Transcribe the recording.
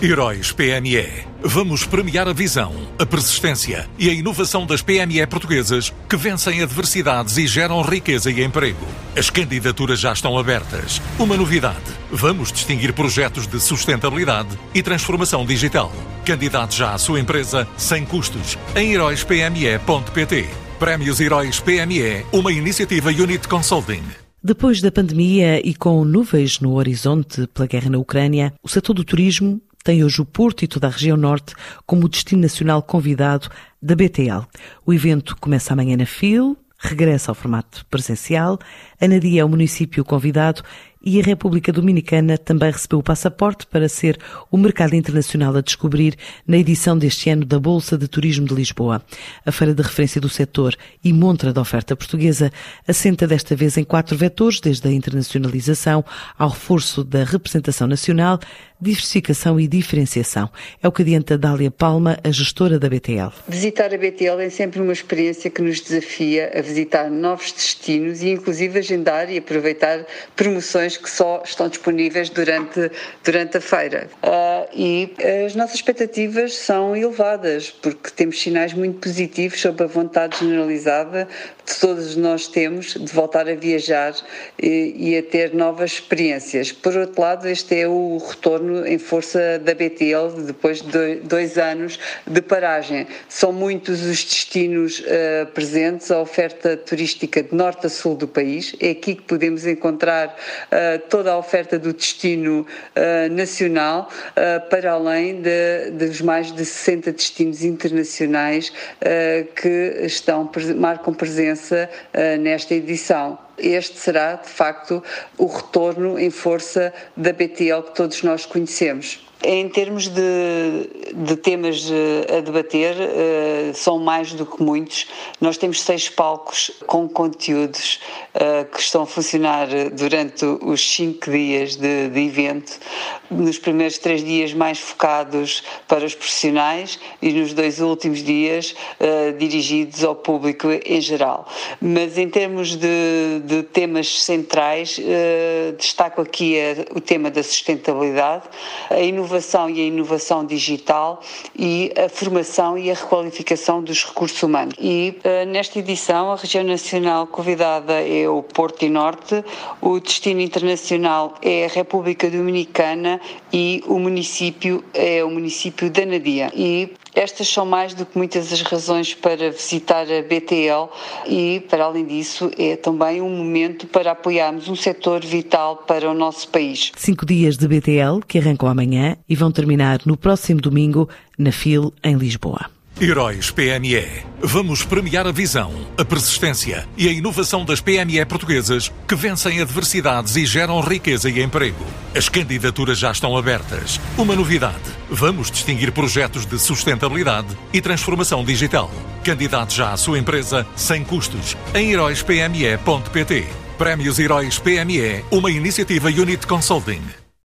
Heróis PME. Vamos premiar a visão, a persistência e a inovação das PME portuguesas que vencem adversidades e geram riqueza e emprego. As candidaturas já estão abertas. Uma novidade: vamos distinguir projetos de sustentabilidade e transformação digital. Candidate já à sua empresa sem custos em heróispme.pt. Prémios Heróis PME, uma iniciativa Unit Consulting. Depois da pandemia e com nuvens no horizonte pela guerra na Ucrânia, o setor do turismo tem hoje o Porto e toda a região norte como destino nacional convidado da BTL. O evento começa amanhã na FIL, regressa ao formato presencial. Anadia é o município convidado e a República Dominicana também recebeu o passaporte para ser o mercado internacional a descobrir na edição deste ano da Bolsa de Turismo de Lisboa. A feira de referência do setor e montra da oferta portuguesa assenta desta vez em quatro vetores, desde a internacionalização ao reforço da representação nacional, diversificação e diferenciação. É o que adianta Dália Palma, a gestora da BTL. Visitar a BTL é sempre uma experiência que nos desafia a visitar novos destinos e inclusive agendar e aproveitar promoções que só estão disponíveis durante, durante a feira. Uh, e as nossas expectativas são elevadas, porque temos sinais muito positivos sobre a vontade generalizada que todos nós temos de voltar a viajar e, e a ter novas experiências. Por outro lado, este é o retorno em força da BTL depois de dois anos de paragem. São muitos os destinos uh, presentes, a oferta turística de norte a sul do país. É aqui que podemos encontrar uh, toda a oferta do destino uh, nacional, uh, para além de, dos mais de 60 destinos internacionais que estão, marcam presença nesta edição este será, de facto, o retorno em força da BTL que todos nós conhecemos. Em termos de, de temas a debater, uh, são mais do que muitos. Nós temos seis palcos com conteúdos uh, que estão a funcionar durante os cinco dias de, de, evento. Nos primeiros três dias, mais focados para os profissionais e nos dois últimos dias, dirigidos ao público em geral. Mas em termos de, de temas centrais, destaco aqui o tema da sustentabilidade, a inovação e a inovação digital e a formação e a requalificação dos recursos humanos. E uh, nesta edição, a região nacional convidada é o Porto e Norte, o destino internacional é a República Dominicana e o município é o município da Nadia. E estas são mais do que muitas as razões para visitar a BTL e, para além disso, é também um momento para apoiarmos um setor vital para o nosso país. Cinco dias de BTL que arrancam amanhã e vão terminar no próximo domingo na FIL, em Lisboa. Heróis PME. Vamos premiar a visão, a persistência e a inovação das PME portuguesas que vencem adversidades e geram riqueza e emprego. As candidaturas já estão abertas. Uma novidade: vamos distinguir projetos de sustentabilidade e transformação digital. Candidate já à sua empresa sem custos em heróispme.pt. Prémios Heróis PME, uma iniciativa Unit Consulting.